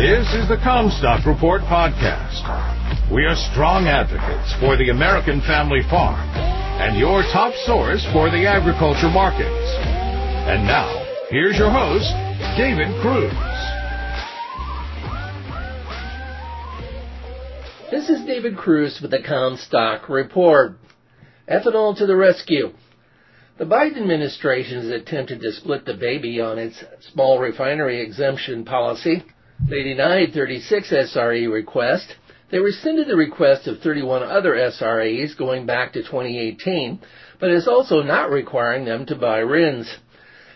This is the Commstock Report podcast. We are strong advocates for the American family farm and your top source for the agriculture markets. And now, here's your host, David Kruse. This is David Kruse with the Commstock Report. Ethanol to the rescue. The Biden administration has attempted to split the baby on its small refinery exemption policy. They denied 36 SRE requests. They rescinded the request of 31 other SREs going back to 2018, but is also not requiring them to buy RINs.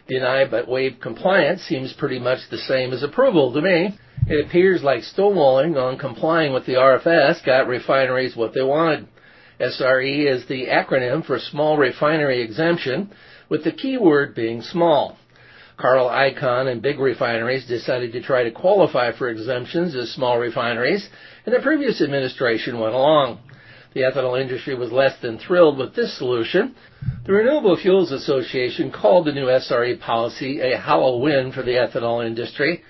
Deny but waive compliance seems pretty much the same as approval to me. It appears like stonewalling on complying with the RFS got refineries what they wanted. SRE is the acronym for Small Refinery Exemption, with the key word being small. Carl Icahn and big refineries decided to try to qualify for exemptions as small refineries, and the previous administration went along. The ethanol industry was less than thrilled with this solution. The Renewable Fuels Association called the new SRE policy a hollow win for the ethanol industry.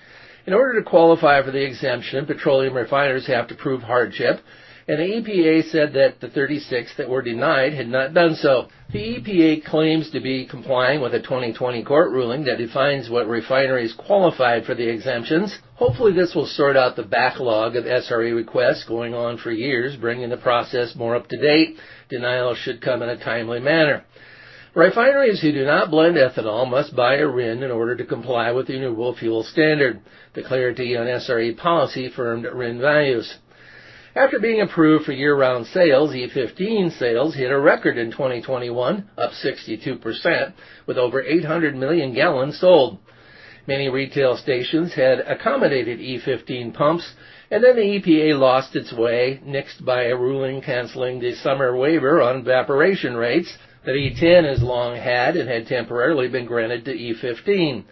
In order to qualify for the exemption, petroleum refiners have to prove hardship, and the EPA said that the 36 that were denied had not done so. The EPA claims to be complying with a 2020 court ruling that defines what refineries qualified for the exemptions. Hopefully this will sort out the backlog of SRE requests going on for years, bringing the process more up to date. Denial should come in a timely manner. Refineries who do not blend ethanol must buy a RIN in order to comply with the renewable fuel standard. The clarity on SRE policy firmed RIN values. After being approved for year-round sales, E15 sales hit a record in 2021, up 62%, with over 800 million gallons sold. Many retail stations had accommodated E15 pumps, and then the EPA lost its way, nixed by a ruling canceling the summer waiver on evaporation rates that E10 has long had and had temporarily been granted to E15.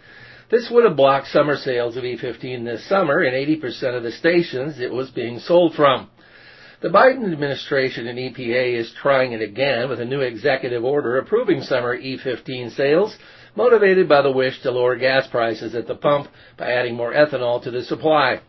This would have blocked summer sales of E15 this summer in 80% of the stations it was being sold from. The Biden administration and EPA is trying it again with a new executive order approving summer E15 sales, motivated by the wish to lower gas prices at the pump by adding more ethanol to the supply.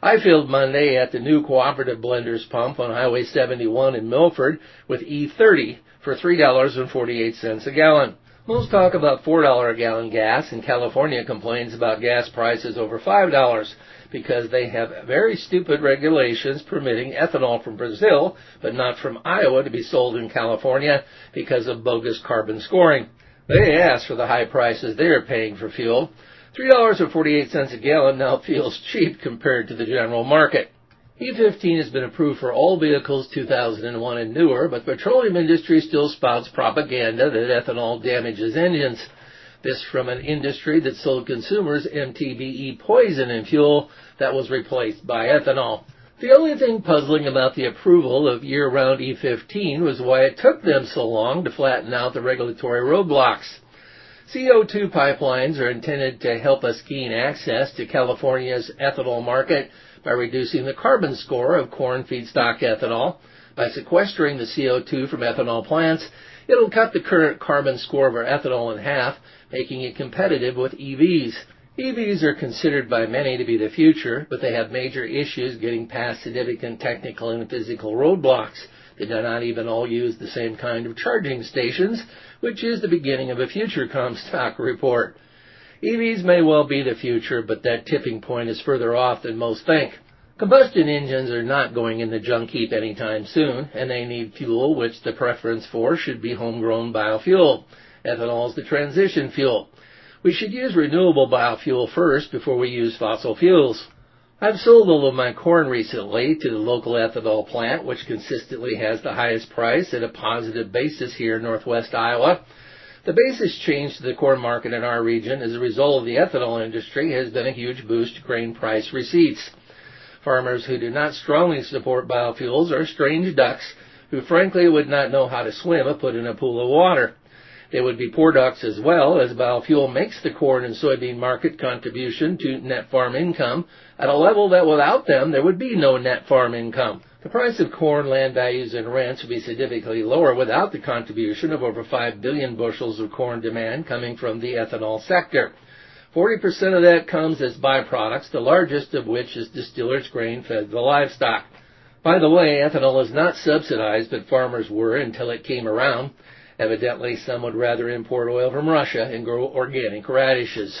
I filled Monday at the new cooperative blenders pump on Highway 71 in Milford with E30 for $3.48 a gallon. Most talk about $4 a gallon gas, and California complains about gas prices over $5 because they have very stupid regulations permitting ethanol from Brazil, but not from Iowa to be sold in California because of bogus carbon scoring. They ask for the high prices they are paying for fuel. $3.48 a gallon now feels cheap compared to the general market. E15 has been approved for all vehicles 2001 and newer, but the petroleum industry still spouts propaganda that ethanol damages engines. This from an industry that sold consumers MTBE poison in fuel that was replaced by ethanol. The only thing puzzling about the approval of year-round E15 was why it took them so long to flatten out the regulatory roadblocks. CO2 pipelines are intended to help us gain access to California's ethanol market by reducing the carbon score of corn feedstock ethanol. By sequestering the CO2 from ethanol plants, it'll cut the current carbon score of our ethanol in half making it competitive with EVs. EVs are considered by many to be the future, but they have major issues getting past significant technical and physical roadblocks. They do not even all use the same kind of charging stations, which is the beginning of a future Commstock report. EVs may well be the future, but that tipping point is further off than most think. Combustion engines are not going in the junk heap anytime soon, and they need fuel, which the preference for should be homegrown biofuel. Ethanol is the transition fuel. We should use renewable biofuel first before we use fossil fuels. I've sold all of my corn recently to the local ethanol plant, which consistently has the highest price at a positive basis here in northwest Iowa. The basis change to the corn market in our region as a result of the ethanol industry has been a huge boost to grain price receipts. Farmers who do not strongly support biofuels are strange ducks who frankly would not know how to swim if put in a pool of water. They would be poor ducks as well, as biofuel makes the corn and soybean market contribution to net farm income at a level that without them there would be no net farm income. The price of corn, land values, and rents would be significantly lower without the contribution of over 5 billion bushels of corn demand coming from the ethanol sector. 40% of that comes as byproducts, the largest of which is distillers grain fed the livestock. By the way, ethanol is not subsidized, but farmers were until it came around. Evidently, some would rather import oil from Russia and grow organic radishes.